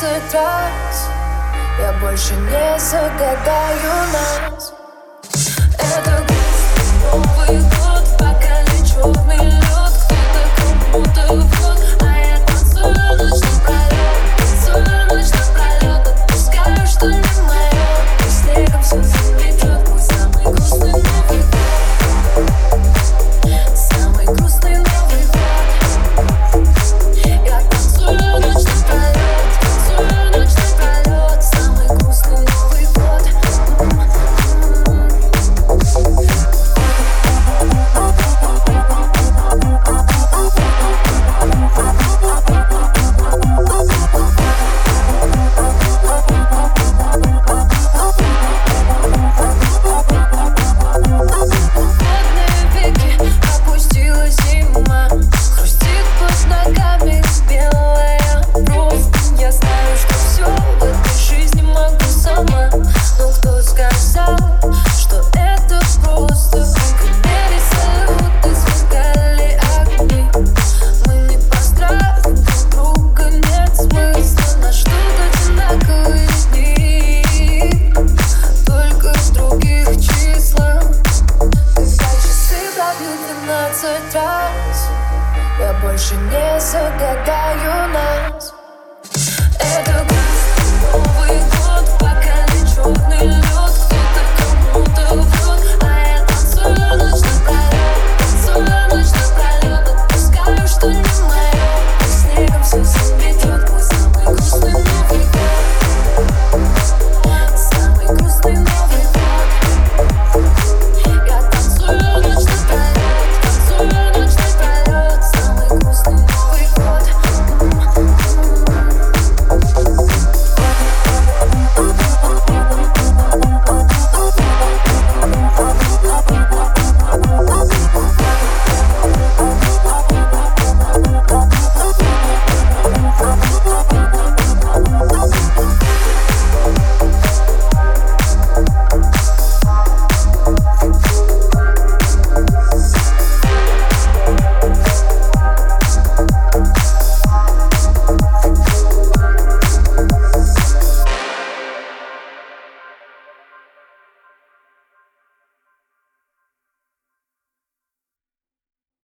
двадцать раз Я больше не загадаю нас. больше не загадаю нас. Это